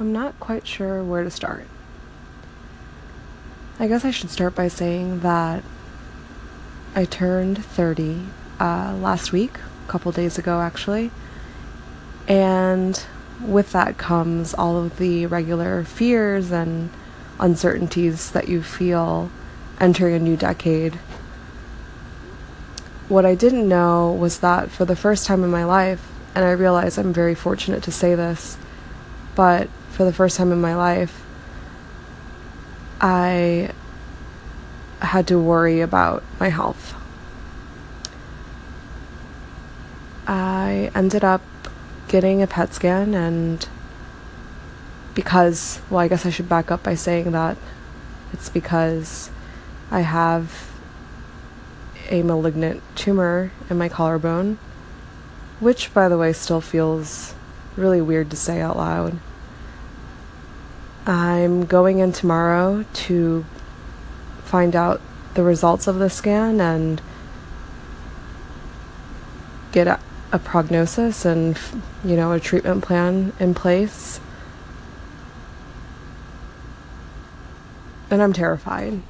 I'm not quite sure where to start. I guess I should start by saying that I turned 30 uh, last week, a couple days ago actually, and with that comes all of the regular fears and uncertainties that you feel entering a new decade. What I didn't know was that for the first time in my life, and I realize I'm very fortunate to say this, but for the first time in my life, I had to worry about my health. I ended up getting a PET scan, and because, well, I guess I should back up by saying that it's because I have a malignant tumor in my collarbone, which, by the way, still feels really weird to say out loud. I'm going in tomorrow to find out the results of the scan and get a, a prognosis and, you know, a treatment plan in place. And I'm terrified.